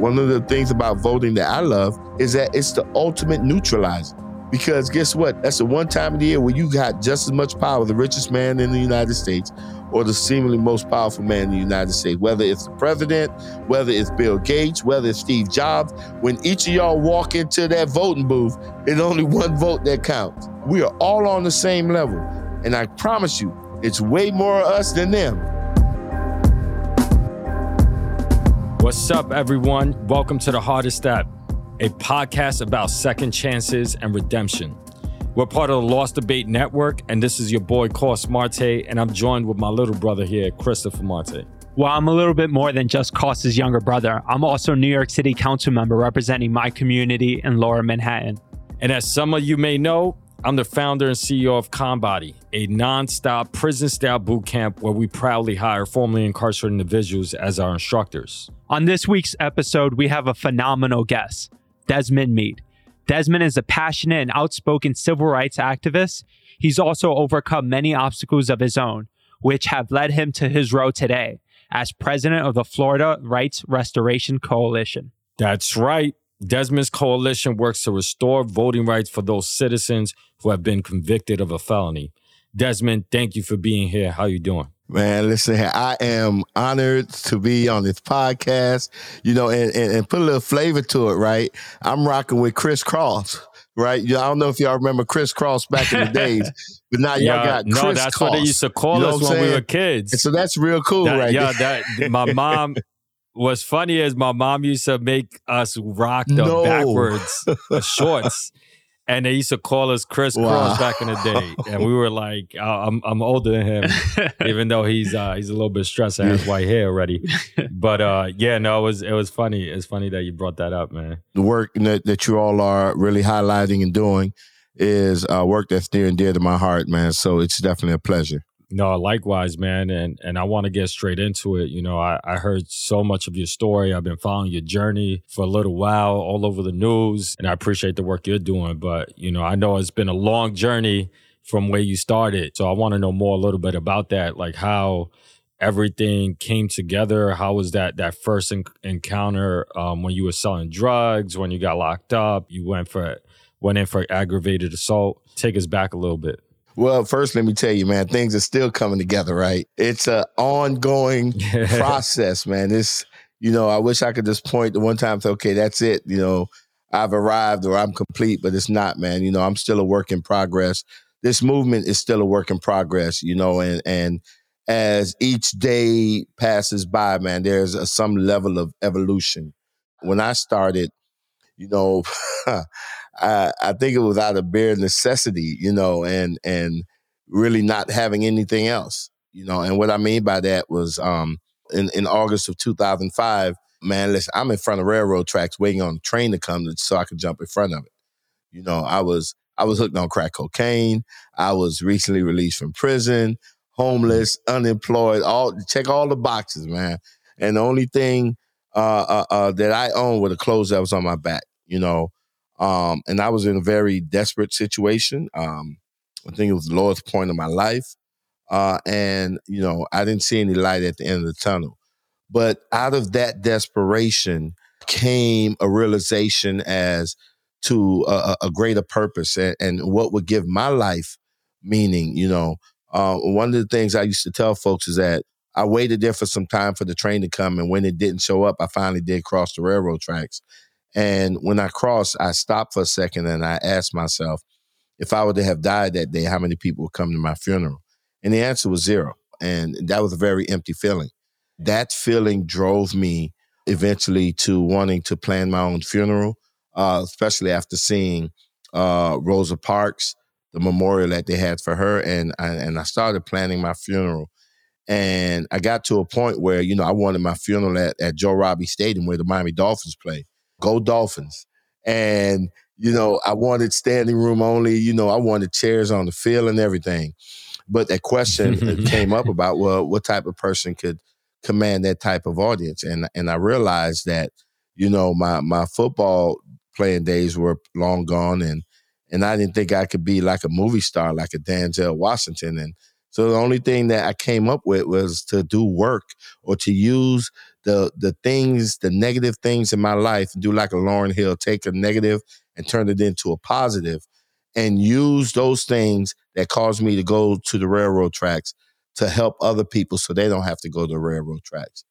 One of the things about voting that I love is that it's the ultimate neutralizer. Because guess what? That's the one time of the year where you got just as much power, the richest man in the United States, or the seemingly most powerful man in the United States, whether it's the president, whether it's Bill Gates, whether it's Steve Jobs. When each of y'all walk into that voting booth, it's only one vote that counts. We are all on the same level. And I promise you, it's way more of us than them. What's up, everyone? Welcome to The Hardest Step, a podcast about second chances and redemption. We're part of the Lost Debate Network, and this is your boy, Coss Marte, and I'm joined with my little brother here, Christopher Marte. Well, I'm a little bit more than just Coss's younger brother. I'm also a New York City council member representing my community in lower Manhattan. And as some of you may know, I'm the founder and CEO of ConBody, a non-stop prison-style boot camp where we proudly hire formerly incarcerated individuals as our instructors. On this week's episode, we have a phenomenal guest, Desmond Meade. Desmond is a passionate and outspoken civil rights activist. He's also overcome many obstacles of his own, which have led him to his role today as president of the Florida Rights Restoration Coalition. That's right. Desmond's coalition works to restore voting rights for those citizens who have been convicted of a felony. Desmond, thank you for being here. How you doing? Man, listen here. I am honored to be on this podcast, you know, and, and, and put a little flavor to it, right? I'm rocking with Kris Kross, right? I don't know if y'all remember Kris Kross back in the days, but now y'all got Kris No, that's what they used to call You know us when we were kids. And so that's real cool, That- right? yeah, that my mom. What's funny is my mom used to make us rock the No. backwards shorts, and they used to call us Chris Wow. Cross back in the day, and we were like, "I'm I'm older than him, even though he's uh, he's a little bit stressed and has white hair already." But uh, yeah, no, it was it was funny. It's funny that you brought that up, man. the work that, that you all are really highlighting and doing is uh, work that's near and dear to my heart, man. So it's definitely a pleasure. No, likewise, man. And and I want to get straight into it. You know, I, I heard so much of your story. I've been following your journey for a little while, all over the news, and I appreciate the work you're doing. But you know, I know it's been a long journey from where you started. So I want to know more a little bit about that, like how everything came together. How was that that first en- encounter um, when you were selling drugs, when you got locked up, you went for went in for aggravated assault. Take us back a little bit. Well, first, let me tell you, man, things are still coming together, right? It's a ongoing process, man. It's, you know, I wish I could just point to one time, and say, okay, that's it. You know, I've arrived or I'm complete, but it's not, man. You know, I'm still a work in progress. This movement is still a work in progress, you know, and, and, as each day passes by, man, there's a, some level of evolution. When I started, you know, I, I think it was out of bare necessity, you know, and and really not having anything else, you know. And what I mean by that was, um, in in August of 2005, man, listen, I'm in front of railroad tracks waiting on the train to come so I could jump in front of it. You know, I was I was hooked on crack cocaine. I was recently released from prison, homeless, unemployed. All check all the boxes, man. And the only thing uh, uh, uh, that I owned were the clothes that was on my back. You know, um, and I was in a very desperate situation. Um, I think it was the lowest point of my life. Uh, and, you know, I didn't see any light at the end of the tunnel. But out of that desperation came a realization as to a, a- greater purpose and, and what would give my life meaning. You know, uh, one of the things I used to tell folks is that I waited there for some time for the train to come. And when it didn't show up, I finally did cross the railroad tracks. And when I crossed, I stopped for a second and I asked myself, if I were to have died that day, how many people would come to my funeral? And the answer was zero. And that was a very empty feeling. That feeling drove me eventually to wanting to plan my own funeral, uh, especially after seeing uh, Rosa Parks, the memorial that they had for her. And I, and I started planning my funeral. And I got to a point where, you know, I wanted my funeral at, at Joe Robbie Stadium where the Miami Dolphins play. Go Dolphins. And, you know, I wanted standing room only. You know, I wanted chairs on the field and everything. But that question came up about, well, what type of person could command that type of audience? And and I realized that, you know, my my football playing days were long gone and and I didn't think I could be like a movie star, like a Denzel Washington. And so the only thing that I came up with was to do work or to use the the things, the negative things in my life, do like a Lauryn Hill, take a negative and turn it into a positive, and use those things that caused me to go to the railroad tracks to help other people so they don't have to go to the railroad tracks.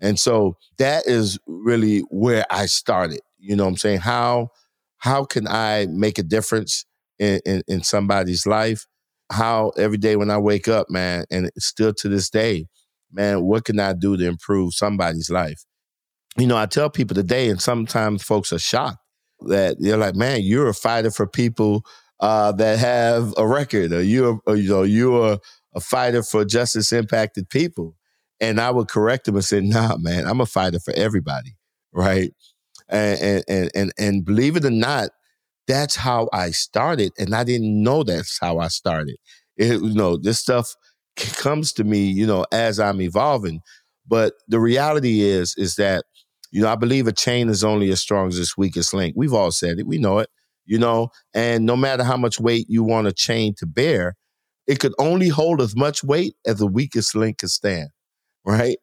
And so that is really where I started. You know what I'm saying? How how can I make a difference in, in, in somebody's life? How every day when I wake up, man, and still to this day, man, what can I do to improve somebody's life? You know, I tell people today, and sometimes folks are shocked that they're like, man, you're a fighter for people uh, that have a record, or you're, you know, you're a fighter for justice impacted people. And I would correct them and say, nah, man, I'm a fighter for everybody, right? And and and and believe it or not, that's how I started, and I didn't know that's how I started. It, you know, this stuff comes to me, you know, as I'm evolving. But the reality is, is that you know, I believe a chain is only as strong as its weakest link. We've all said it, we know it, you know, and no matter how much weight you want a chain to bear, it could only hold as much weight as the weakest link can stand, right?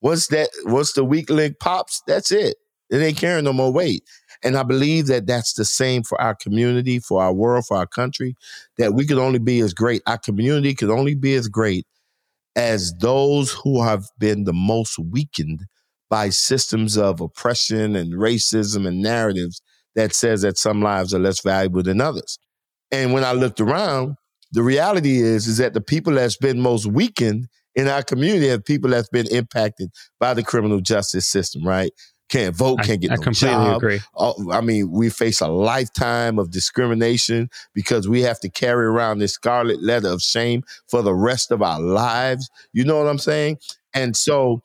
Once that, once the weak link pops, that's it. It ain't carrying no more weight. And I believe that that's the same for our community, for our world, for our country, that we could only be as great. Our community could only be as great as those who have been the most weakened by systems of oppression and racism and narratives that says that some lives are less valuable than others. And when I looked around, the reality is is that the people that's been most weakened in our community are people that's been impacted by the criminal justice system, right? Can't vote, can't get I, no I completely job. agree. Oh, I mean, we face a lifetime of discrimination because we have to carry around this scarlet letter of shame for the rest of our lives. You know what I'm saying? And so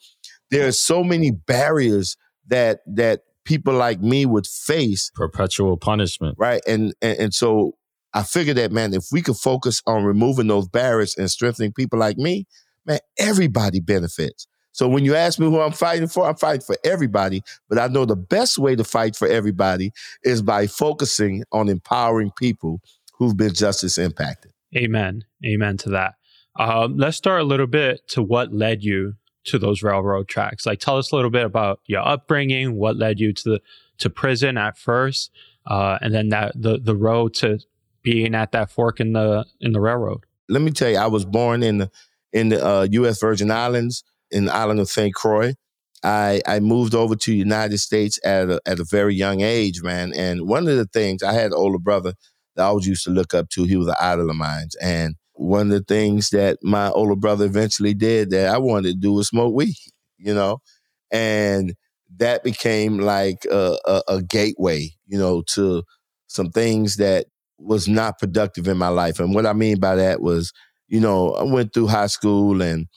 there's so many barriers that that people like me would face. Perpetual punishment. Right. And and, and so I figured that man, if we could focus on removing those barriers and strengthening people like me, man, everybody benefits. So when you ask me who I'm fighting for, I'm fighting for everybody. But I know the best way to fight for everybody is by focusing on empowering people who've been justice impacted. Amen. Amen to that. Um, let's start a little bit to what led you to those railroad tracks. Like, tell us a little bit about your upbringing, what led you to the to prison at first, uh, and then that the the road to being at that fork in the in the railroad. Let me tell you, I was born in the in the uh, U.S. Virgin Islands in the island of St. Croix. I, I moved over to United States at a, at a very young age, man. And one of the things I had an older brother that I always used to look up to. He was an idol of mine. And one of the things that my older brother eventually did that I wanted to do was smoke weed, you know? And that became like a, a, a gateway, you know, to some things that was not productive in my life. And what I mean by that was, you know, I went through high school and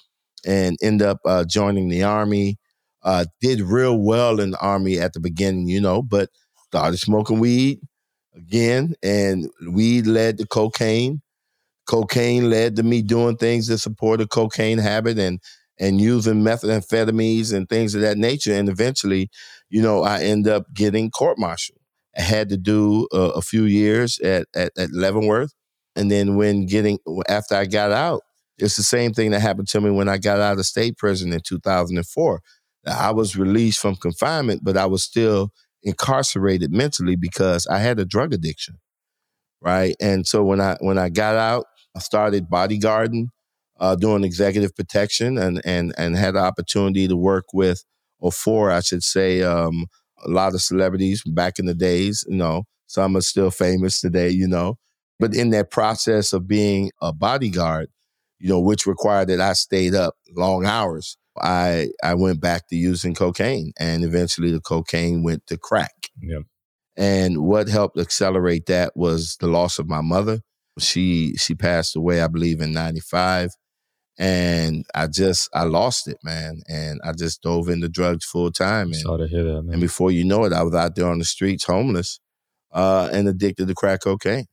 and end up uh, joining the army. Uh, did real well in the army at the beginning, you know, but started smoking weed again, and weed led to cocaine. Cocaine led to me doing things that support a cocaine habit and and using methamphetamines and things of that nature. And eventually, you know, I end up getting court martial. I had to do a, a few years at, at, at Leavenworth. And then when getting after I got out, it's the same thing that happened to me when I got out of state prison in 2004. I was released from confinement, but I was still incarcerated mentally because I had a drug addiction. Right. And so when I when I got out, I started bodyguarding, uh, doing executive protection and and and had the opportunity to work with or for, I should say, um, a lot of celebrities back in the days, you know, some are still famous today, you know. But in that process of being a bodyguard, you know, which required that I stayed up long hours. I I went back to using cocaine, and eventually the cocaine went to crack. Yep. And what helped accelerate that was the loss of my mother. She she passed away, I believe, in '95, and I just I lost it, man. And I just dove into drugs full time. And, Sorry to hear that, man. and before you know it, I was out there on the streets, homeless, uh, and addicted to crack cocaine.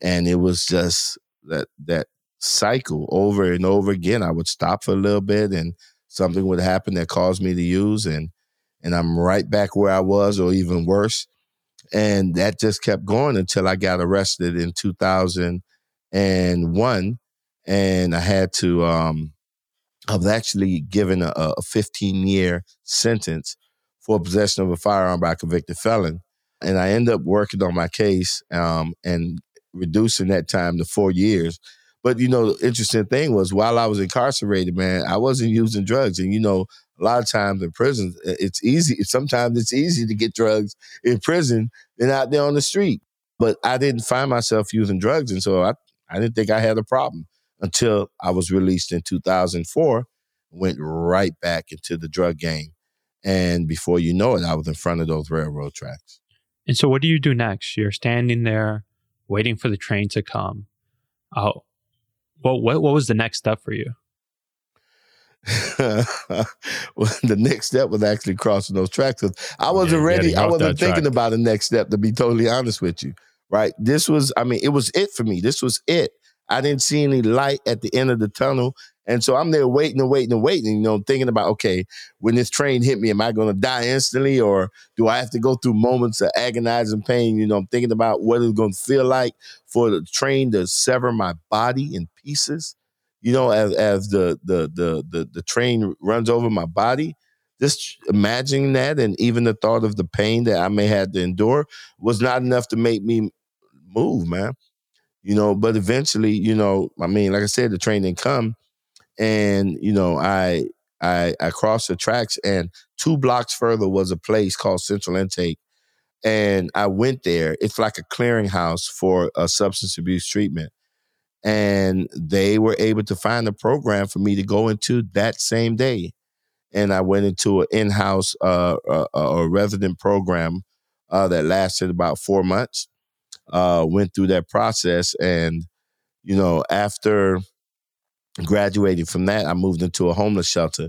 And it was just that that cycle over and over again. I would stop for a little bit and something would happen that caused me to use and and I'm right back where I was or even worse. And that just kept going until I got arrested in 2001 and I had to um I was actually given a, a 15 year sentence for possession of a firearm by a convicted felon. And I ended up working on my case um, and reducing that time to four years. But you know, the interesting thing was while I was incarcerated, man, I wasn't using drugs. And you know, a lot of times in prison, it's easy. Sometimes it's easy to get drugs in prison than out there on the street. But I didn't find myself using drugs, and so I, I didn't think I had a problem until I was released in 2004. Went right back into the drug game, and before you know it, I was in front of those railroad tracks. And so, what do you do next? You're standing there, waiting for the train to come. Oh, well, what what was the next step for you? well, the next step was actually crossing those tracks. I wasn't yeah, ready. I wasn't thinking track. about the next step. To be totally honest with you, right? This was. I mean, it was it for me. This was it. I didn't see any light at the end of the tunnel. And so I'm there waiting and waiting and waiting, you know, thinking about, okay, when this train hit me, am I going to die instantly or do I have to go through moments of agonizing pain? You know, I'm thinking about what it's going to feel like for the train to sever my body in pieces, you know, as, as the, the, the, the, the train runs over my body. Just imagining that and even the thought of the pain that I may have to endure was not enough to make me move, man. You know, but eventually, you know, I mean, like I said, the train didn't come and you know I I I crossed the tracks, and two blocks further was a place called Central Intake, and I went there. It's like a clearinghouse for a substance abuse treatment, and they were able to find a program for me to go into that same day, and I went into an in-house uh, a, a resident program uh, that lasted about four months. Uh, went through that process, and you know after graduating from that, I moved into a homeless shelter.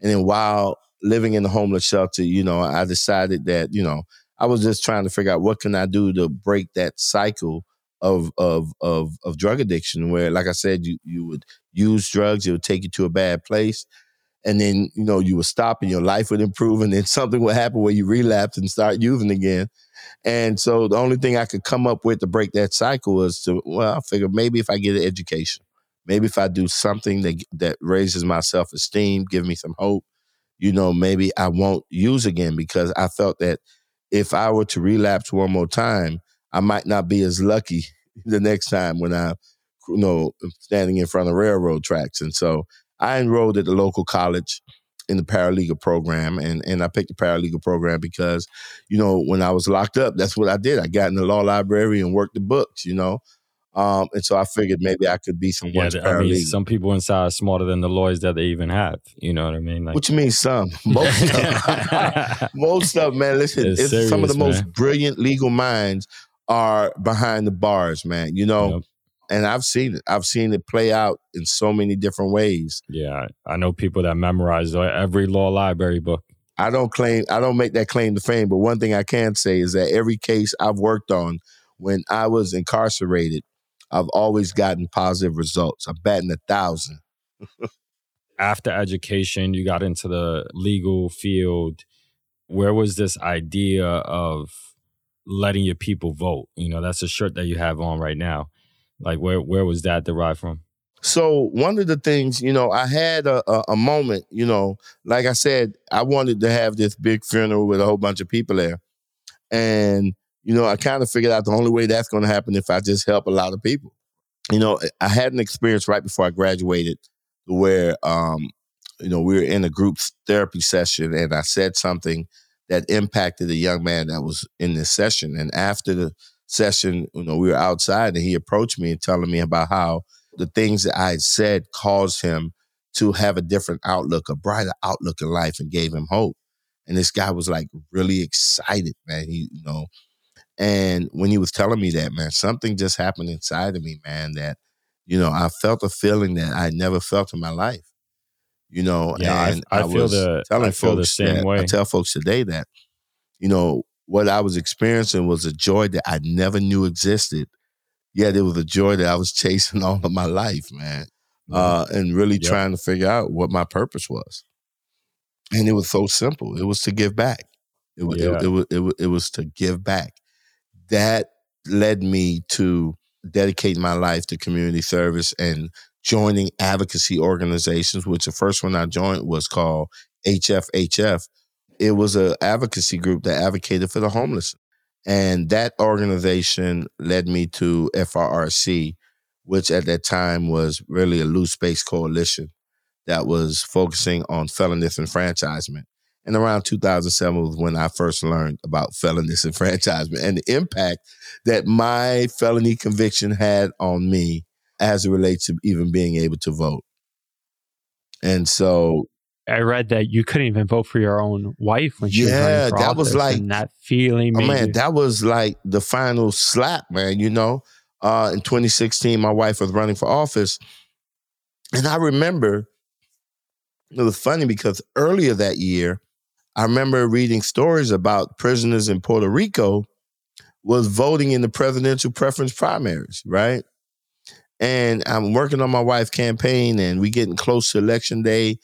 And then while living in the homeless shelter, you know, I decided that, you know, I was just trying to figure out what can I do to break that cycle of of of of drug addiction where like I said you you would use drugs it would take you to a bad place. And then you know you would stop and your life would improve. And then something would happen where you relapse and start using again and so the only thing I could come up with to break that cycle was to well I figured maybe if I get an education maybe if I do something that that raises my self esteem, give me some hope, you know, maybe I won't use again because I felt that if I were to relapse one more time, I might not be as lucky the next time when I, you know, standing in front of railroad tracks. And so I enrolled at the local college in the paralegal program and and I picked the paralegal program because you know when I was locked up that's what I did I got in the law library and worked the books you know um, and so I figured maybe I could be someone's yeah, I mean, some people inside are smarter than the lawyers that they even have. You know what I mean? Like, what you mean some? Most of them. most of them, man. Listen, it's, it's serious, some of the man. most brilliant legal minds are behind the bars, man. You know, yep. And I've seen it. I've seen it play out in so many different ways. Yeah, I know people that memorize uh, every law library book. I don't claim I don't make that claim to fame, but one thing I can say is that every case I've worked on when I was incarcerated, I've always gotten positive results. I'm batting a thousand. After education, you got into the legal field. Where was this idea of letting your people vote? You know, that's a shirt that you have on right now. Like, where where was that derived from? So one of the things, you know, I had a, a, a, moment, you know, like I said, I wanted to have this big funeral with a whole bunch of people there. And you know, I kind of figured out the only way that's going to happen if I just help a lot of people. You know, I had an experience right before I graduated where, um, you know, we were in a group therapy session and I said something that impacted a young man that was in this session. And after the session, you know, we were outside and he approached me and telling me about how the things that I had said caused him to have a different outlook, a brighter outlook in life and gave him hope. And this guy was like really excited, man. He, you know, and when he was telling me that, man, something just happened inside of me, man, that, you know, I felt a feeling that I never felt in my life. You know, yeah, and I, I, I feel the telling I feel folks the same that, way. I tell folks today that, you know, what I was experiencing was a joy that I never knew existed. Yet it was a joy that I was chasing all of my life, man. Mm-hmm. Uh, and really yep. trying to figure out what my purpose was. And it was so simple. It was to give back. It, yeah. it, it, it, it, it was to give back that led me to dedicate my life to community service and joining advocacy organizations, which the first one I joined was called HFHF. It was an advocacy group that advocated for the homeless. And that organization led me to FRRC, which at that time was really a loose space coalition that was focusing on felon disenfranchisement. And around 2007 was when I first learned about felon disenfranchisement and the impact that my felony conviction had on me as it relates to even being able to vote. And so I read that you couldn't even vote for your own wife when she yeah, was running for that was like that feeling. Oh man, that was like the final slap, man. You know, uh, in 2016, my wife was running for office, and I remember it was funny because earlier that year, I remember reading stories about prisoners in Puerto Rico was voting in the presidential preference primaries, right? And I'm working on my wife's campaign, and we getting close to election day,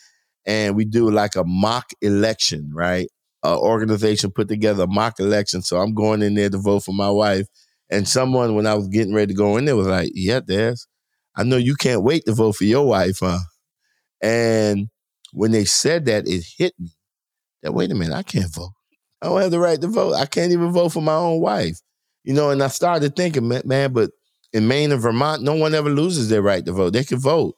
and we do like a mock election, right? A organization put together a mock election, so I'm going in there to vote for my wife. And someone, when I was getting ready to go in there, was like, "Yeah, Des, I know you can't wait to vote for your wife, huh?" And when they said that, it hit me that wait a minute, I can't vote. I don't have the right to vote. I can't even vote for my own wife. You know, and I started thinking, man, but in Maine and Vermont, no one ever loses their right to vote. They can vote.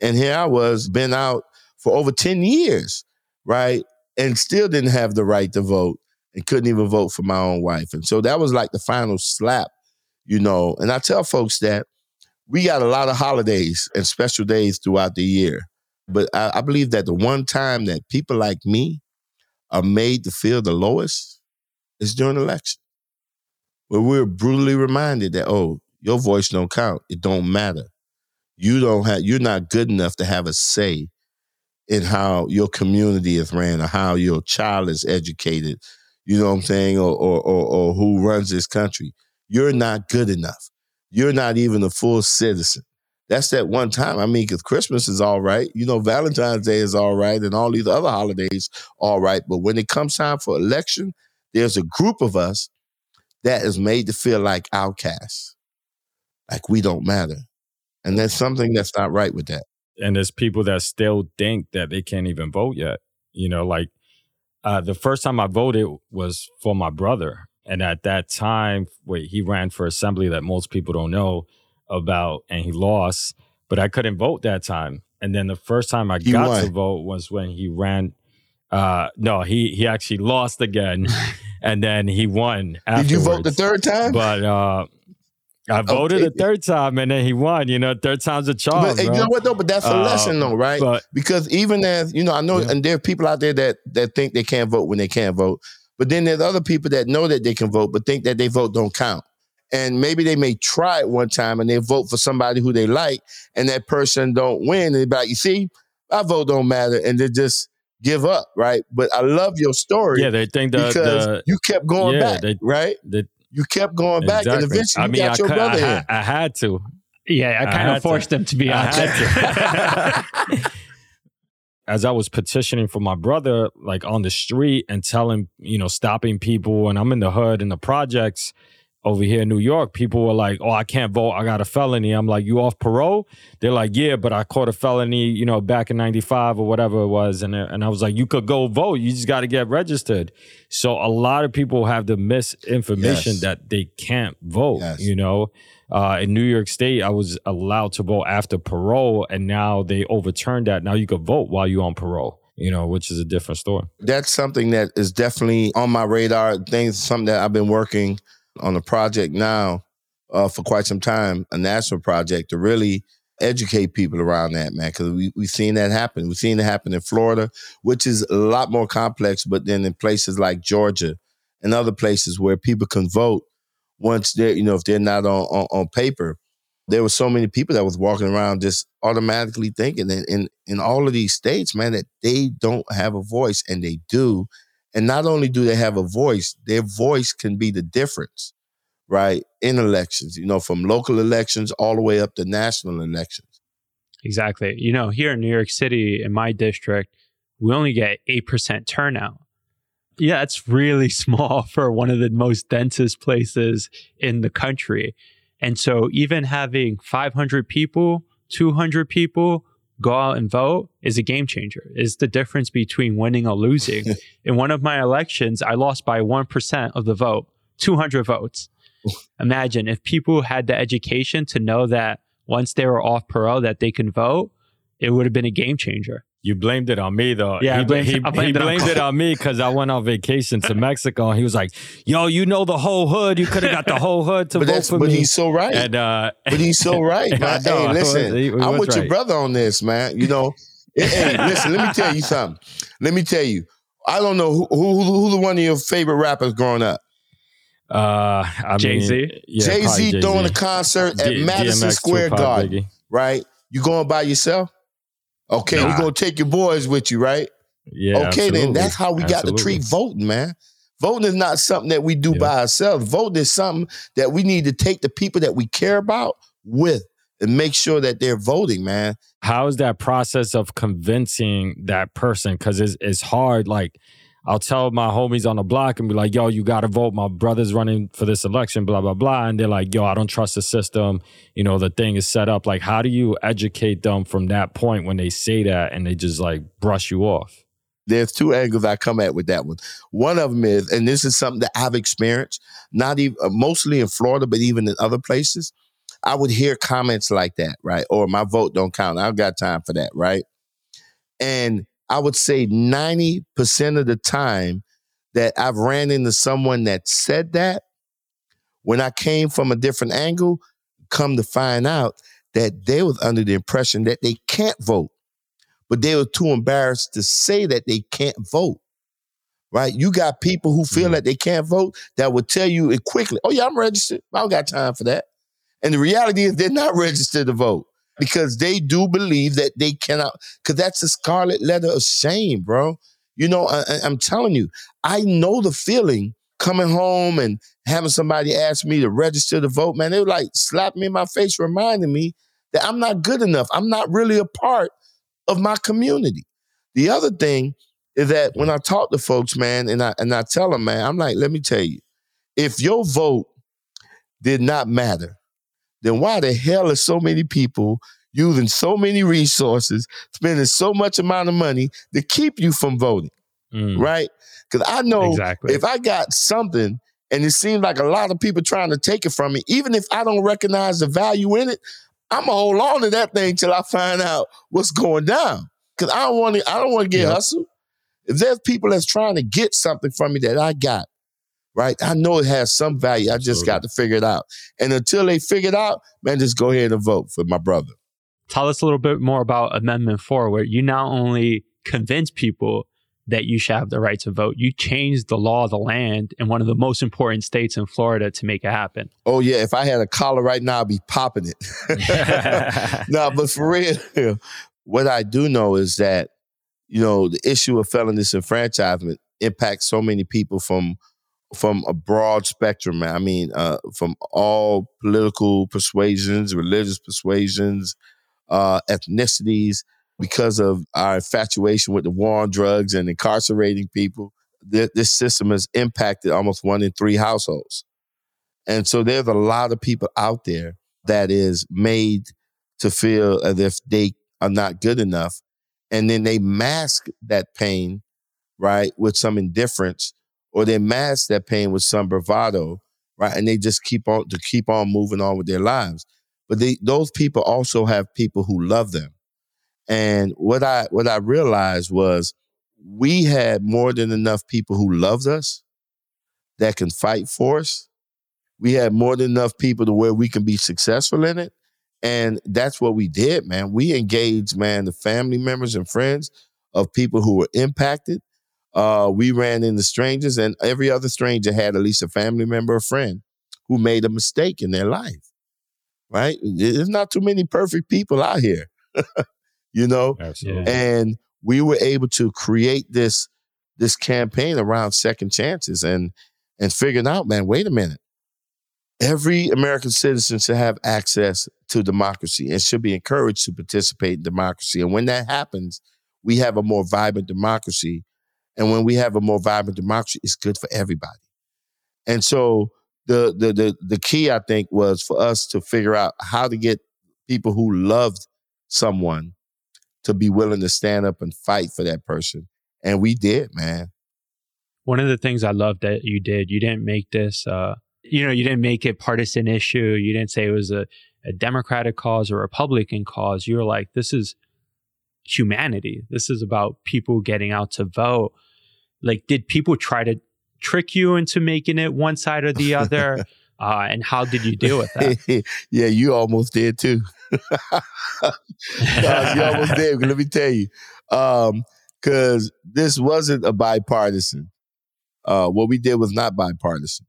And here I was, been out for over 10 years, right? And still didn't have the right to vote and couldn't even vote for my own wife. And so that was like the final slap, you know. And I tell folks that we got a lot of holidays and special days throughout the year. But I, I believe that the one time that people like me are made to feel the lowest is during election. Where we're brutally reminded that, oh, your voice don't count. It don't matter. You don't have you're not good enough to have a say in how your community is ran or how your child is educated, you know what I'm saying, or or or, or who runs this country. You're not good enough. You're not even a full citizen. That's that one time. I mean, because Christmas is all right, you know, Valentine's Day is all right, and all these other holidays all right. But when it comes time for election, there's a group of us that is made to feel like outcasts, like we don't matter. And there's something that's not right with that. And there's people that still think that they can't even vote yet. You know, like uh, the first time I voted was for my brother, and at that time, wait, he ran for assembly that most people don't know about, and he lost. But I couldn't vote that time. And then the first time I He got won. to vote was when he ran. Uh, no, he he actually lost again, and then he won. Did you vote the third time? But uh, I voted a third time, and then he won. You know, third time's a charm. But, you know what though? But that's a Uh, lesson though, right? But because even as you know, I know, Yeah. and there are people out there that that think they can't vote when they can't vote. But then there's other people that know that they can vote, but think that they vote don't count. And maybe they may try it one time and they vote for somebody who they like, and that person don't win. And they be like, you see, my vote don't matter, and they just give up, right? But I love your story yeah, they think the because the you kept going yeah, back, they- right? the You kept going back, and exactly. eventually I you mean, got I, your cou- I, brother in. had, I had to. yeah, I I kind had of to. forced him to be I honest. As I was petitioning for my brother, like on the street and telling, you know, stopping people, and I'm in the hood in the projects over here in New York, people were like, "Oh, I can't vote. I got a felony." I'm like, "You off parole?" They're like, "Yeah, but I caught a felony, you know, back in '95 or whatever it was." And and I was like, "You could go vote. You just got to get registered." So a lot of people have the misinformation Yes. that they can't vote. Yes. You know, uh, in New York State, I was allowed to vote after parole, and now they overturned that. Now you could vote while you're on parole. You know, which is a different story. that's something that is definitely on my radar. Things, something that I've been working on a project now uh, for quite some time, a national project to really educate people around that, man. Because we we've seen that happen. We've seen it happen in Florida, which is a lot more complex. But then in places like Georgia and other places where people can vote once they're, you know, if they're not on on, on paper. There were so many people that was walking around just automatically thinking that in, in all of these states, man, that they don't have a voice and they do. And not only do they have a voice, their voice can be the difference, right? In elections, you know, from local elections all the way up to national elections. Exactly. You know, here in New York City, in my district, we only get 8% turnout. Yeah, it's really small for one of the most densest places in the country. And so, even having 500 people 200 people go out and vote is a game changer. Is the difference between winning or losing. In one of my elections, I lost by 1% of the vote, 200 votes. Imagine if people had the education to know that once they were off parole that they can vote, it would have been a game changer. You blamed it on me though. Yeah, he, blamed- he, I blamed he it on blamed it on me because I went on vacation to Mexico and he was like, "Yo, you know the whole hood. You could have got the whole hood to But vote that's for but me." he's so right. and uh, But he's so right, I man. know, I hey, listen, he- he I'm was with your brother on this, man. You know, hey, hey, listen, let me tell you something. Let me tell you. I don't know who who, who, who the one of your favorite rappers growing up. uh, I Jay-Z? yeah, Jay Z throwing a concert at D- Madison DMX, Square Garden, Biggie. right? You going by yourself? Okay, Nah. you gonna take your boys with you, right? Yeah, okay, then that's how we got to Absolutely. treat voting, man. Voting is not something that we do Yeah. by ourselves. Voting is something that we need to take the people that we care about with and make sure that they're voting, man. how is that process of convincing that person? Because it's, it's hard. Like, I'll tell my homies on the block and be like, yo, you got to vote. My brother's running for this election, blah, blah, blah. And they're like, yo, I don't trust the system. You know, the thing is set up. Like, how do you educate them from that point when they say that and they just like brush you off? There's two angles I come at with that one. One of them is, and this is something that I've experienced, not even uh, mostly in Florida, but even in other places. I would hear comments like that, right? Or my vote don't count. I've got time for that, right? And I would say 90% of the time that I've ran into someone that said that, when I came from a different angle, come to find out that they was under the impression that they can't vote, but they were too embarrassed to say that they can't vote. Right? You got people who feel Mhm. that they can't vote that will tell you it quickly, oh yeah, I'm registered. I don't got time for that. And the reality is they're not registered to vote because they do believe that they cannot, because that's a scarlet letter of shame, bro. You know, I, I'm telling you, I know the feeling coming home and having somebody ask me to register to vote, man. They would like slap me in my face, reminding me that I'm not good enough. I'm not really a part of my community. The other thing is that when I talk to folks, man, and I and I tell them, man, I'm like, let me tell you, if your vote did not matter, then why the hell are so many people using so many resources, spending so much amount of money to keep you from voting, Mm. right? Because I know exactly. if I got something and it seems like a lot of people trying to take it from me, even if I don't recognize the value in it, I'm gonna hold on to that thing till I find out what's going down. Cause I don't want to. I don't want to get Yep. hustled. If there's people that's trying to get something from me that I got, right? I know it has some value. I just Absolutely. got to figure it out. And until they figure it out, man, just go ahead and vote for my brother. Tell us a little bit more about Amendment 4, where you not only convince people that you should have the right to vote, you changed the law of the land in one of the most important states in Florida to make it happen. Oh yeah, if I had a collar right now, I'd be popping it. no, but for real, what I do know is that you know the issue of felon disenfranchisement impacts so many people from from a broad spectrum. man. I mean, uh, from all political persuasions, religious persuasions, uh, ethnicities, because of our infatuation with the war on drugs and incarcerating people. Th- this system has impacted almost one in three households. And so there's a lot of people out there that is made to feel as if they are not good enough. And then they mask that pain, right, with some indifference, or they mask that pain with some bravado, right? And they just keep on to keep on moving on with their lives. But they, those people also have people who love them. And what I what I realized was we had more than enough people who loved us that can fight for us. We had more than enough people to where we can be successful in it. And that's what we did, man. We engaged, man, the family members and friends of people who were impacted. Uh, we ran into strangers, and every other stranger had at least a family member or friend who made a mistake in their life. Right? There's not too many perfect people out here, you know. Absolutely. And we were able to create this this campaign around second chances and and figuring out, man, wait a minute. Every American citizen should have access to democracy and should be encouraged to participate in democracy. And when that happens, we have a more vibrant democracy. And when we have a more vibrant democracy, it's good for everybody. And so the the the, the key, I think, was for us to figure out how to get people who loved someone to be willing to stand up and fight for that person. And we did, man. One of the things I love that you did, you didn't make this, uh, you know, you didn't make it partisan issue. You didn't say it was a, a Democratic cause or a Republican cause. You were like, this is humanity. This is about people getting out to vote. Like, did people try to trick you into making it one side or the other? uh, and how did you deal with that? yeah, you almost did too. you almost did. Let me tell you, because um, this wasn't a bipartisan. Uh, what we did was not bipartisan.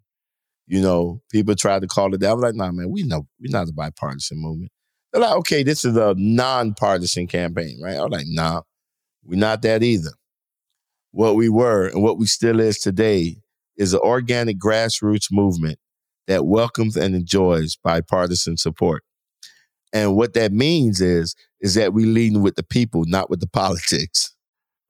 You know, people tried to call it that. I was like, nah, man, we know we're not a bipartisan movement. They're like, okay, this is a nonpartisan campaign, right? I was like, nah, we're not that either. What we were and what we still is today is an organic grassroots movement that welcomes and enjoys bipartisan support. And what that means is, is that we leading with the people, not with the politics,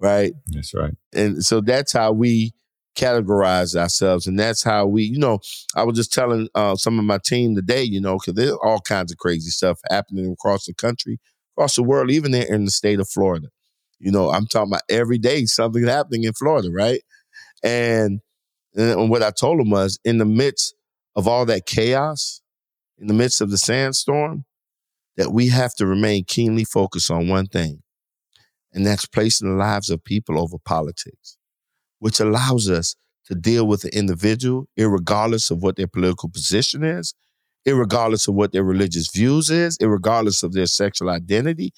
right? That's right. And so that's how we categorize ourselves. And that's how we, you know, I was just telling uh, some of my team today, you know, because there's all kinds of crazy stuff happening across the country, across the world, even there in the state of Florida. You know, I'm talking about every day something happening in Florida, right? And, and what I told them was in the midst of all that chaos, in the midst of the sandstorm, that we have to remain keenly focused on one thing, and that's placing the lives of people over politics which allows us to deal with the individual, regardless of what their political position is, regardless of what their religious views is, regardless of their sexual identity.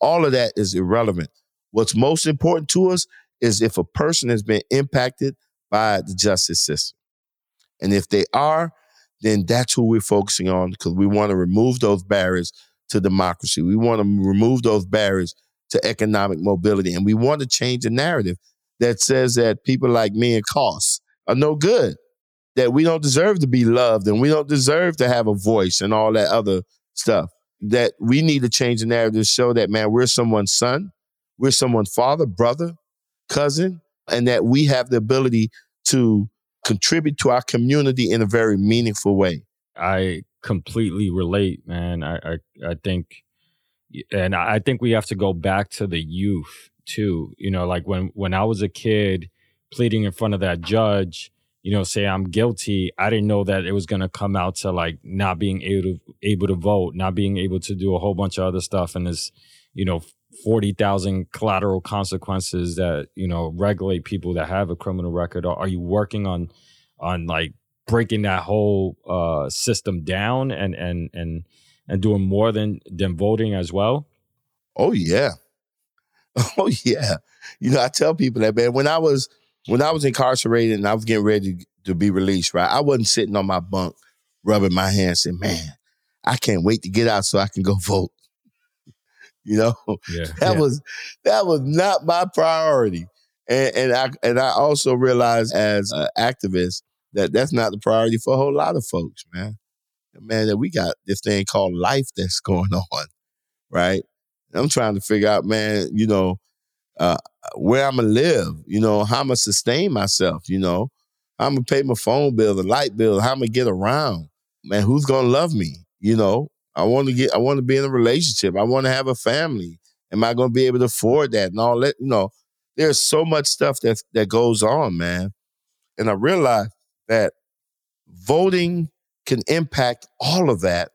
All of that is irrelevant. What's most important to us is if a person has been impacted by the justice system. And if they are, then that's who we're focusing on because we want to remove those barriers to democracy. We want to remove those barriers to economic mobility. And we want to change the narrative that says that people like me and Coss are no good, that we don't deserve to be loved and we don't deserve to have a voice and all that other stuff. That we need to change the narrative to show that, man, we're someone's son, we're someone's father, brother, cousin, and that we have the ability to contribute to our community in a very meaningful way. I completely relate, man. I, I, I think, and I think we have to go back to the youth too. You know, like when when I was a kid pleading in front of that judge, you know, say I'm guilty, I didn't know that it was gonna come out to like not being able to able to vote, not being able to do a whole bunch of other stuff, and this, you know, forty thousand collateral consequences that you know regulate people that have a criminal record. Are, are you working on on like breaking that whole uh, system down and and and and doing more than than voting as well? Oh yeah, Oh yeah. You know, I tell people that, man, when I was when I was incarcerated and I was getting ready to be released, right? I wasn't sitting on my bunk rubbing my hands saying, Man, I can't wait to get out so I can go vote. You know? Yeah. That yeah. was that was not my priority. And, and I and I also realized as an activist that that's not the priority for a whole lot of folks, man. Man, that we got this thing called life that's going on, right? I'm trying to figure out, man, you know, uh, where I'm gonna live, you know, how I'm gonna sustain myself, you know, I'm gonna pay my phone bill, the light bill, how I'm gonna get around. Man, who's gonna love me? You know, I want to get, I want to be in a relationship. I want to have a family. Am I gonna be able to afford that and all that? You know, there's so much stuff that that goes on, man. And I realized that voting can impact all of that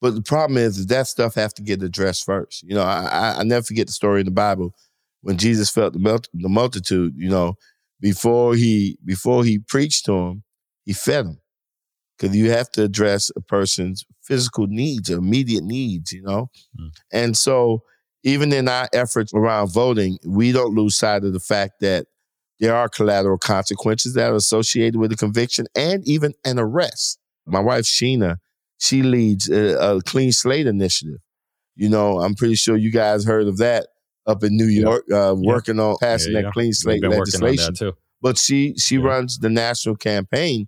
but the problem is, that stuff has to get addressed first. You know, I, I never forget the story in the Bible when Jesus felt the, the multitude. You know, before he before he preached to them, he fed them because you have to address a person's physical needs, or immediate needs. You know, mm. and so even in our efforts around voting, we don't lose sight of the fact that there are collateral consequences that are associated with a conviction and even an arrest. My wife Sheena she leads a, a, clean slate initiative. You know, I'm pretty sure you guys heard of that up in New York, uh, working on passing yeah, that clean slate legislation. That but she she runs the national campaign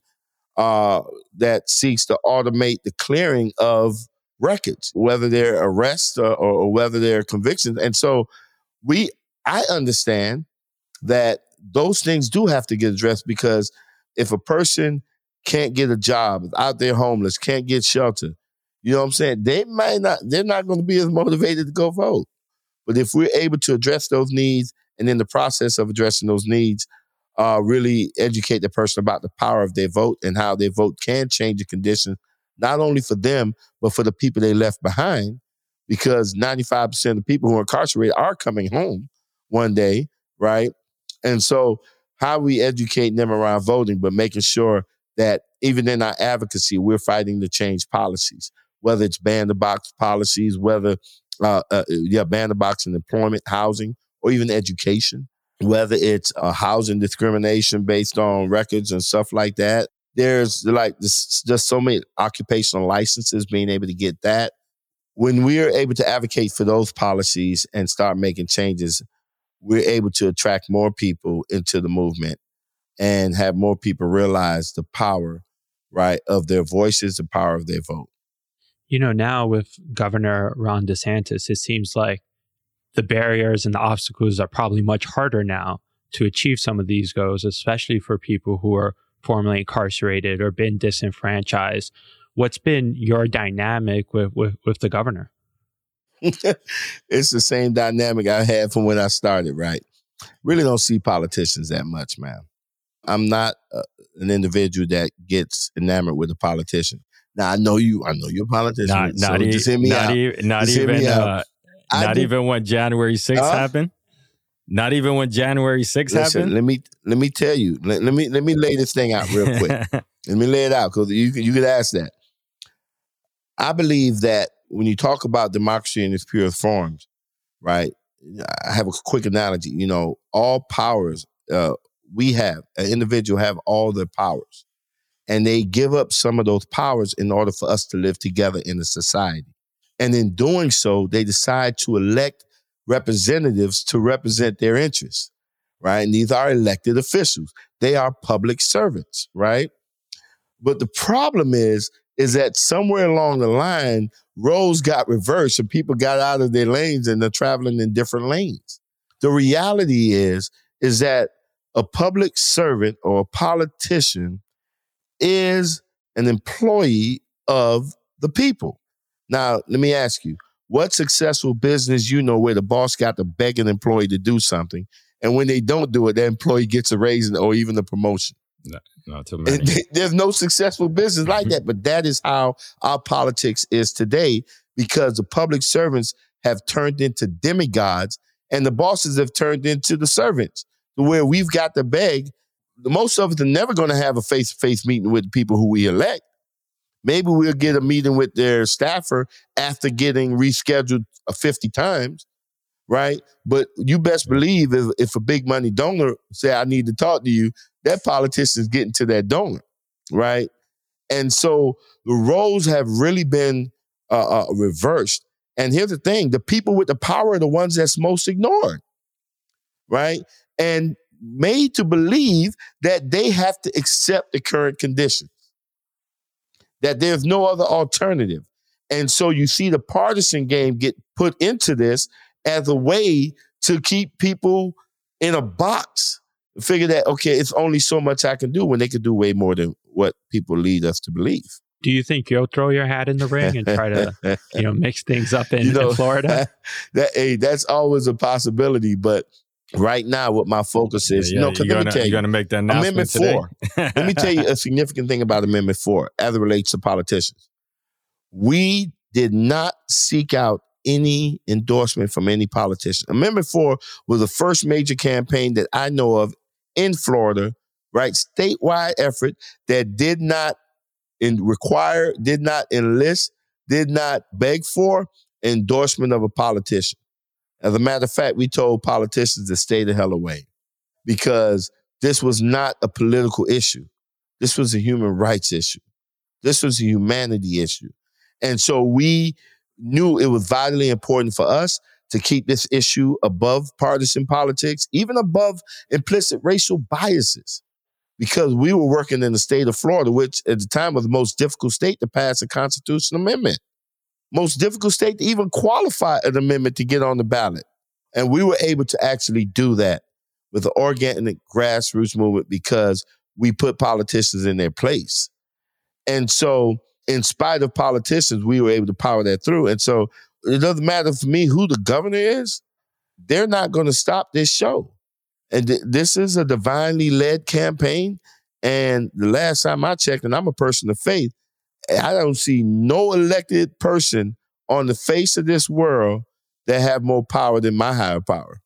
uh, that seeks to automate the clearing of records, whether they're arrests or, or, whether they're convictions. And so we, I understand that those things do have to get addressed because if a person can't get a job, out there homeless, can't get shelter, You know what I'm saying? They might not, they're not going to be as motivated to go vote. But if we're able to address those needs and in the process of addressing those needs, uh, really educate the person about the power of their vote and how their vote can change the conditions, not only for them, but for the people they left behind. Because 95% of the people who are incarcerated are coming home one day, right? And so, how we educate them around voting, but making sure that even in our advocacy, we're fighting to change policies, whether it's ban the box policies, whether, uh, uh, yeah, ban the box in employment, housing, or even education whether it's a housing discrimination based on records and stuff like that. There's like just so many occupational licenses, being able to get that. When we are able to advocate for those policies and start making changes, we're able to attract more people into the movement and have more people realize the power, right, of their voices, the power of their vote. You know, now with Governor Ron DeSantis, it seems like the barriers and the obstacles are probably much harder now to achieve some of these goals, especially for people who are formerly incarcerated or been disenfranchised. What's been your dynamic with, with, with the governor? it's the same dynamic I had from when I started, right? Really don't see politicians that much, man. I'm not uh, an individual that gets enamored with a politician. Now I know you. I know you're a politician. Not, so not, just me not, e- not even. Uh, not did, even when January 6th uh, happened. Not even when January 6th listen, happened. Let me let me tell you. Let, let me let me lay this thing out real quick. let me lay it out because you you could ask that. I believe that when you talk about democracy in its purest forms, right? I have a quick analogy. You know, all powers uh, we have, an individual have all the powers, and they give up some of those powers in order for us to live together in a society. And in doing so, they decide to elect representatives to represent their interests, right? And these are elected officials. They are public servants, right? But the problem is, is that somewhere along the line, roles got reversed and people got out of their lanes and they're traveling in different lanes. The reality is, is that a public servant or a politician is an employee of the people. Now, let me ask you, what successful business you know where the boss got to beg an employee to do something, and when they don't do it, that employee gets a raise or even a promotion? No, not too many. There's no successful business like mm-hmm. that, but that is how our politics is today because the public servants have turned into demigods and the bosses have turned into the servants to where we've got to beg. Most of us are never going to have a face to face meeting with the people who we elect. Maybe we'll get a meeting with their staffer after getting rescheduled 50 times, right? But you best believe if, if a big money donor say, I need to talk to you, that politician's getting to that donor, right? And so the roles have really been uh, uh, reversed. And here's the thing the people with the power are the ones that's most ignored, right? And made to believe that they have to accept the current conditions that there's no other alternative. And so you see the partisan game get put into this as a way to keep people in a box. Figure that, okay, it's only so much I can do when they can do way more than what people lead us to believe. Do you think you'll throw your hat in the ring and try to, you know, mix things up in, you know, in Florida? that, hey, that's always a possibility, but right now what my focus is. Yeah, no, because let gonna, me tell you, you're going to make that Amendment today? Four. let me tell you a significant thing about Amendment Four as it relates to politicians. We did not seek out any endorsement from any politician. Amendment Four was the first major campaign that I know of in Florida, right? Statewide effort that did not in require, did not enlist, did not beg for endorsement of a politician. As a matter of fact, we told politicians to stay the hell away because this was not a political issue. This was a human rights issue. This was a humanity issue. And so we knew it was vitally important for us to keep this issue above partisan politics, even above implicit racial biases, because we were working in the state of Florida, which at the time was the most difficult state to pass a constitutional amendment most difficult state to even qualify an amendment to get on the ballot. And we were able to actually do that with the organic grassroots movement because we put politicians in their place. And so in spite of politicians, we were able to power that through. And so it doesn't matter for me who the governor is, they're not going to stop this show. And th- this is a divinely led campaign. And the last time I checked, and I'm a person of faith, I don't see no elected person on the face of this world that have more power than my higher power.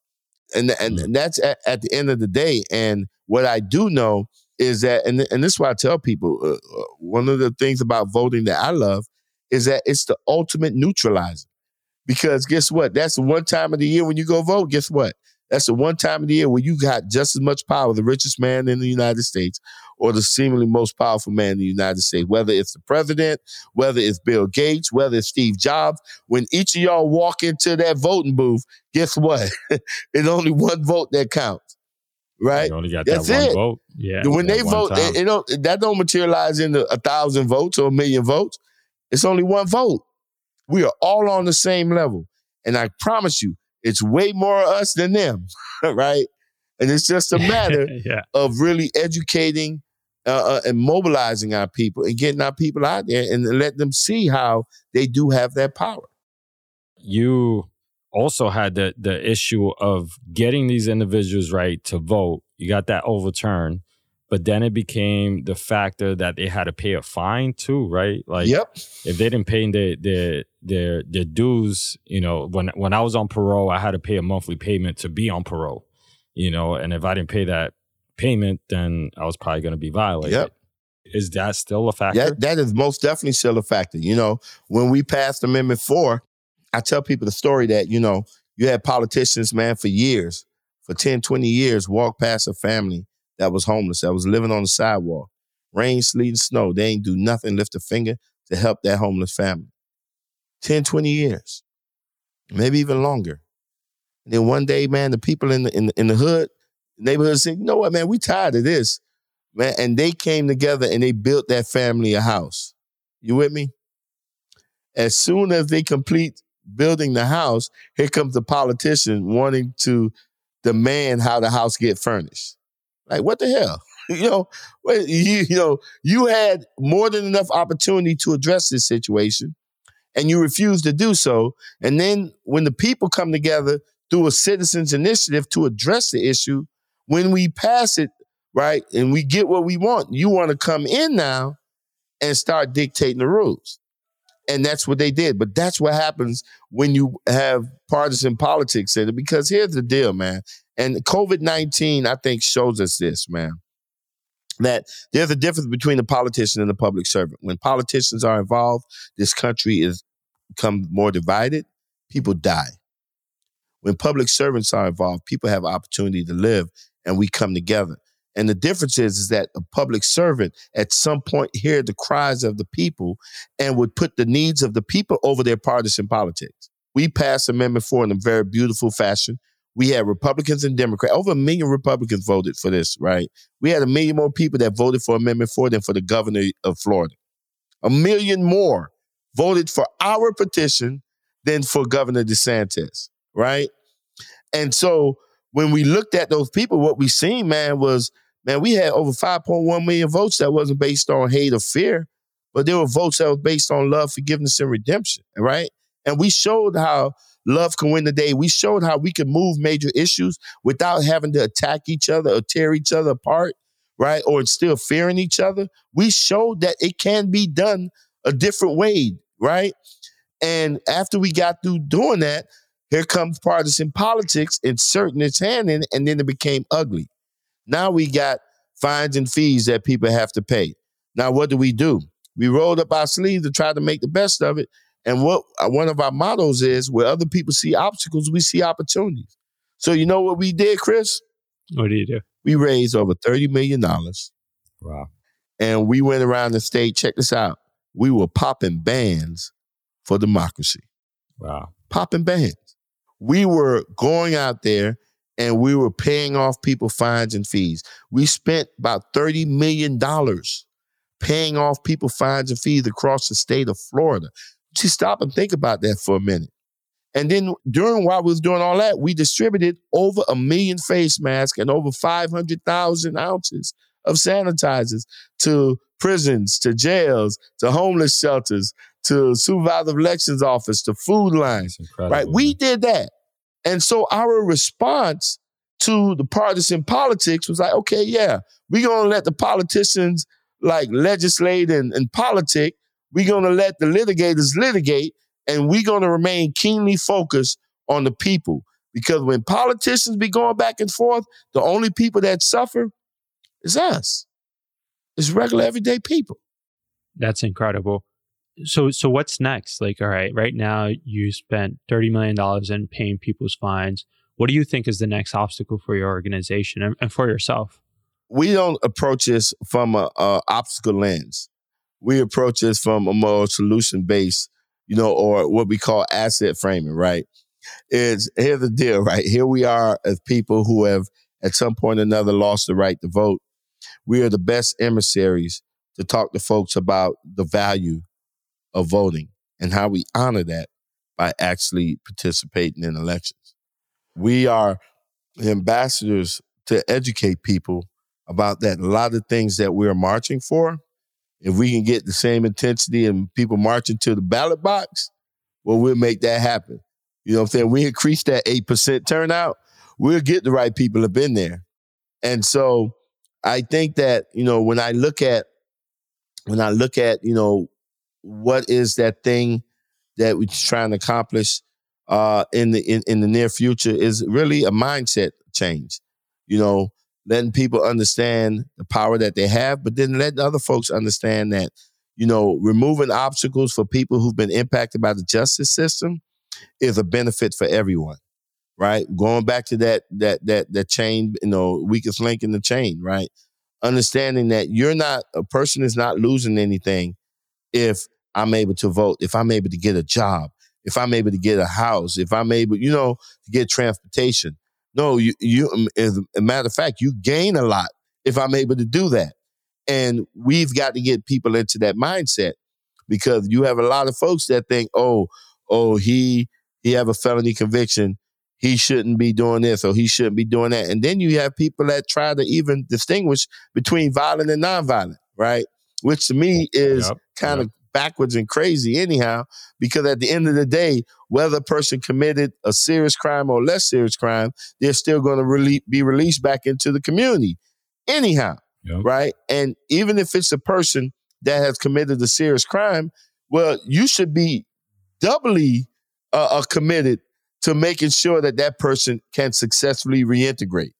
And, and, and that's at, at the end of the day. And what I do know is that, and, and this is why I tell people, uh, uh, one of the things about voting that I love is that it's the ultimate neutralizer. Because guess what? That's the one time of the year when you go vote. Guess what? That's the one time of the year where you got just as much power, the richest man in the United States or the seemingly most powerful man in the United States, whether it's the president, whether it's Bill Gates, whether it's Steve Jobs. When each of y'all walk into that voting booth, guess what? it's only one vote that counts. Right? You only got That's that one it. vote. Yeah. When they vote, it, it, don't that don't materialize into a thousand votes or a million votes. It's only one vote. We are all on the same level. And I promise you, it's way more of us than them, right? And it's just a matter yeah. of really educating uh, uh, and mobilizing our people and getting our people out there and let them see how they do have that power. You also had the the issue of getting these individuals right to vote. You got that overturned, but then it became the factor that they had to pay a fine too, right? Like, yep. if they didn't pay their their their their dues, you know, when when I was on parole, I had to pay a monthly payment to be on parole, you know, and if I didn't pay that payment, then I was probably going to be violated. Yep. Is that still a factor? That, that is most definitely still a factor. You know, when we passed Amendment 4, I tell people the story that, you know, you had politicians, man, for years, for 10, 20 years, walk past a family that was homeless, that was living on the sidewalk. Rain, sleet, and snow. They ain't do nothing, lift a finger to help that homeless family. 10, 20 years, maybe even longer. And then one day, man, the people in the, in the, in the hood, neighborhood said, you know what, man, we tired of this. Man, and they came together and they built that family a house. You with me? As soon as they complete building the house, here comes the politician wanting to demand how the house get furnished. Like, what the hell? you know, you, you know, you had more than enough opportunity to address this situation, and you refused to do so. And then when the people come together through a citizens initiative to address the issue, when we pass it, right, and we get what we want, you want to come in now and start dictating the rules. And that's what they did. But that's what happens when you have partisan politics in it. Because here's the deal, man. And COVID 19, I think, shows us this, man. That there's a difference between the politician and the public servant. When politicians are involved, this country is become more divided. People die. When public servants are involved, people have opportunity to live and we come together. And the difference is, is that a public servant at some point hear the cries of the people and would put the needs of the people over their partisan politics. We passed Amendment 4 in a very beautiful fashion. We had Republicans and Democrats. Over a million Republicans voted for this, right? We had a million more people that voted for Amendment 4 than for the governor of Florida. A million more voted for our petition than for Governor DeSantis, right? And so when we looked at those people, what we seen, man, was man, we had over 5.1 million votes that wasn't based on hate or fear, but there were votes that were based on love, forgiveness, and redemption, right? And we showed how love can win the day. We showed how we could move major issues without having to attack each other or tear each other apart, right? Or still fearing each other. We showed that it can be done a different way, right? And after we got through doing that, here comes partisan politics inserting its hand in, and then it became ugly. Now we got fines and fees that people have to pay. Now, what do we do? We rolled up our sleeves to try to make the best of it. And what uh, one of our mottos is where other people see obstacles, we see opportunities. So you know what we did, Chris? What do you do? We raised over $30 million. Wow. And we went around the state, check this out. We were popping bands for democracy. Wow. Popping bands we were going out there and we were paying off people fines and fees. We spent about $30 million paying off people fines and fees across the state of Florida. Just stop and think about that for a minute. And then during while we was doing all that, we distributed over a million face masks and over 500,000 ounces of sanitizers to prisons, to jails, to homeless shelters, to supervisor of elections office, to food lines. Right? We did that. And so our response to the partisan politics was like, okay, yeah, we're gonna let the politicians like legislate and, and politic. We're gonna let the litigators litigate, and we're gonna remain keenly focused on the people. Because when politicians be going back and forth, the only people that suffer is us. It's regular everyday people. That's incredible. So so what's next? Like, all right, right now you spent $30 million in paying people's fines. What do you think is the next obstacle for your organization and, and for yourself? We don't approach this from a, a obstacle lens. We approach this from a more solution based, you know, or what we call asset framing, right? Is here's the deal, right? Here we are as people who have at some point or another lost the right to vote. We are the best emissaries to talk to folks about the value of voting and how we honor that by actually participating in elections. We are ambassadors to educate people about that. A lot of things that we're marching for, if we can get the same intensity and people marching to the ballot box, well, we'll make that happen. You know what I'm saying? We increase that 8% turnout, we'll get the right people up in there. And so I think that, you know, when I look at when I look at, you know, what is that thing that we're trying to accomplish uh, in the in, in the near future is really a mindset change. You know, letting people understand the power that they have, but then letting other folks understand that, you know, removing obstacles for people who've been impacted by the justice system is a benefit for everyone. Right? Going back to that that that that chain, you know, weakest link in the chain, right? Understanding that you're not a person is not losing anything if I'm able to vote, if I'm able to get a job, if I'm able to get a house, if I'm able, you know, to get transportation. No, you, you, um, as a matter of fact, you gain a lot if I'm able to do that. And we've got to get people into that mindset because you have a lot of folks that think, oh, oh, he, he have a felony conviction. He shouldn't be doing this or he shouldn't be doing that. And then you have people that try to even distinguish between violent and nonviolent, right? Which to me is yep, kind yep. Backwards and crazy anyhow, because at the end of the day, whether a person committed a serious crime or less serious crime, they're still going to rele- be released back into the community anyhow, yep. right? And even if it's a person that has committed a serious crime, well, you should be doubly uh, uh, committed to making sure that that person can successfully reintegrate,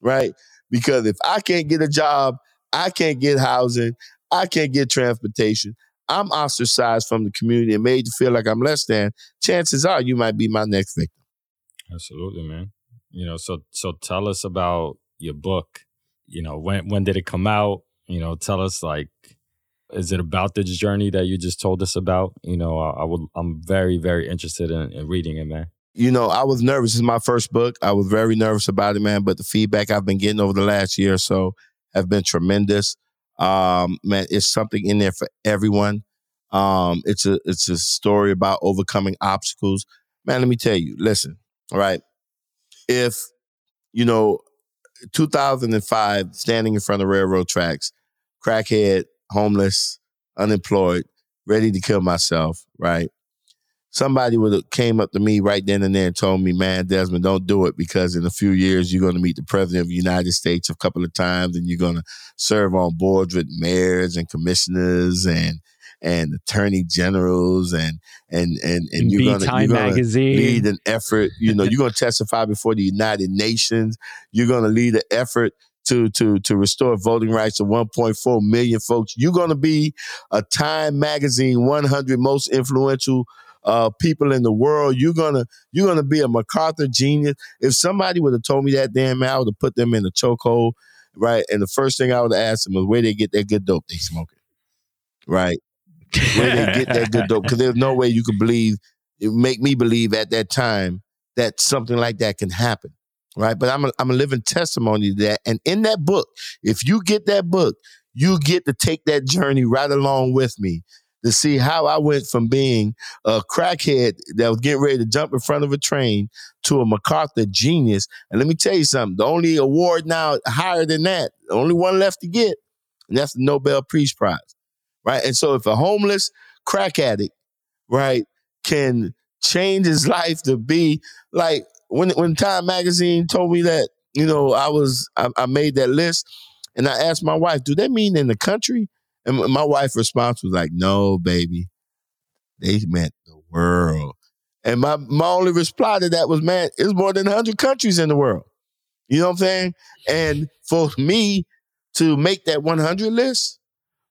right? Because if I can't get a job, I can't get housing, I can't get transportation, I'm ostracized from the community and made to feel like I'm less than, chances are you might be my next victim. Absolutely, man. You know, so so tell us about your book. You know, when when did it come out? You know, tell us like is it about this journey that you just told us about? You know, I, I would I'm very very interested in, in reading it, man. You know, I was nervous. It's my first book. I was very nervous about it, man. But the feedback I've been getting over the last year or so have been tremendous. Um, man, it's something in there for everyone. Um, it's a it's a story about overcoming obstacles. Man, let me tell you, listen, all right. If, you know, 2005, standing in front of railroad tracks, crackhead, homeless, unemployed, ready to kill myself, right? Somebody would have came up to me right then and there and told me, man, Desmond, don't do it because in a few years you're going to meet the president of the United States a couple of times and you're going to serve on boards with mayors and commissioners and and attorney generals and and and and you're going to lead an effort. You know, you're going to testify before the United Nations. You're going to lead an effort to to to restore voting rights to 1.4 million folks. You're going to be a Time Magazine 100 most influential uh, people in the world. You're gonna you're gonna be a MacArthur genius. If somebody would have told me that, damn man, I would have put them in the chokehold, right? And the first thing I would have asked them is where they get that good dope they smoking, right? Where they get that good dope? Because there's no way you could believe make me believe at that time that something like that can happen. Right. But I'm a, I'm a living testimony to that. And in that book, if you get that book, you get to take that journey right along with me to see how I went from being a crackhead that was getting ready to jump in front of a train to a MacArthur genius. And let me tell you something the only award now higher than that, the only one left to get and that's the Nobel Peace Prize, right? And so if a homeless crack addict, right, can change his life to be like when when Time Magazine told me that, you know, I was I, I made that list, and I asked my wife, "Do that mean in the country?" And my wife's response was like, "No, baby, they meant the world." And my my only reply to that was, "Man, it's more than hundred countries in the world." You know what I'm saying? And for me to make that 100 list,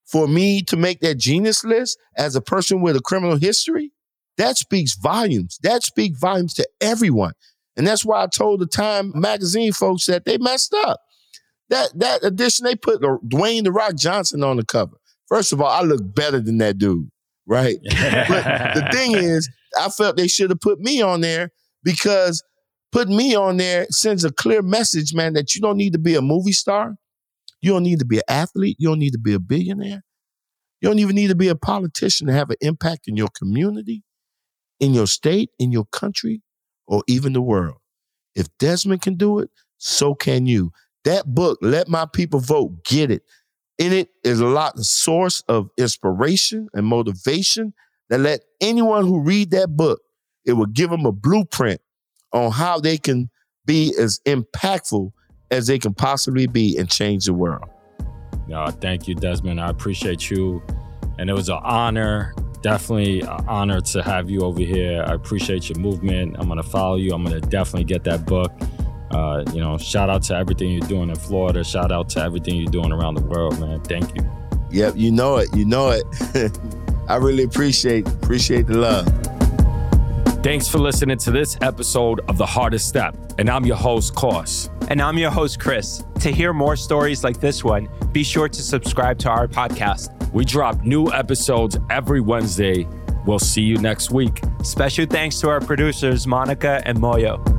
for me to make that genius list as a person with a criminal history, that speaks volumes. That speaks volumes to everyone. And that's why I told the Time magazine folks that they messed up. That that edition, they put Dwayne the Rock Johnson on the cover. First of all, I look better than that dude, right? but the thing is, I felt they should have put me on there because putting me on there sends a clear message, man, that you don't need to be a movie star. You don't need to be an athlete. You don't need to be a billionaire. You don't even need to be a politician to have an impact in your community, in your state, in your country, or even the world. If Desmond can do it, so can you. That book, Let My People Vote, get it. In it is a lot of source of inspiration and motivation that let anyone who read that book, it will give them a blueprint on how they can be as impactful as they can possibly be and change the world. No, thank you, Desmond. I appreciate you. And it was an honor, definitely an honor to have you over here. I appreciate your movement. I'm going to follow you. I'm going to definitely get that book. Uh, you know, shout out to everything you're doing in Florida. Shout out to everything you're doing around the world, man. Thank you. Yep, you know it. You know it. I really appreciate appreciate the love. Thanks for listening to this episode of The Hardest Step. And I'm your host, Coss. And I'm your host, Chris. To hear more stories like this one, be sure to subscribe to our podcast. We drop new episodes every Wednesday. We'll see you next week. Special thanks to our producers, Monica and Moyo.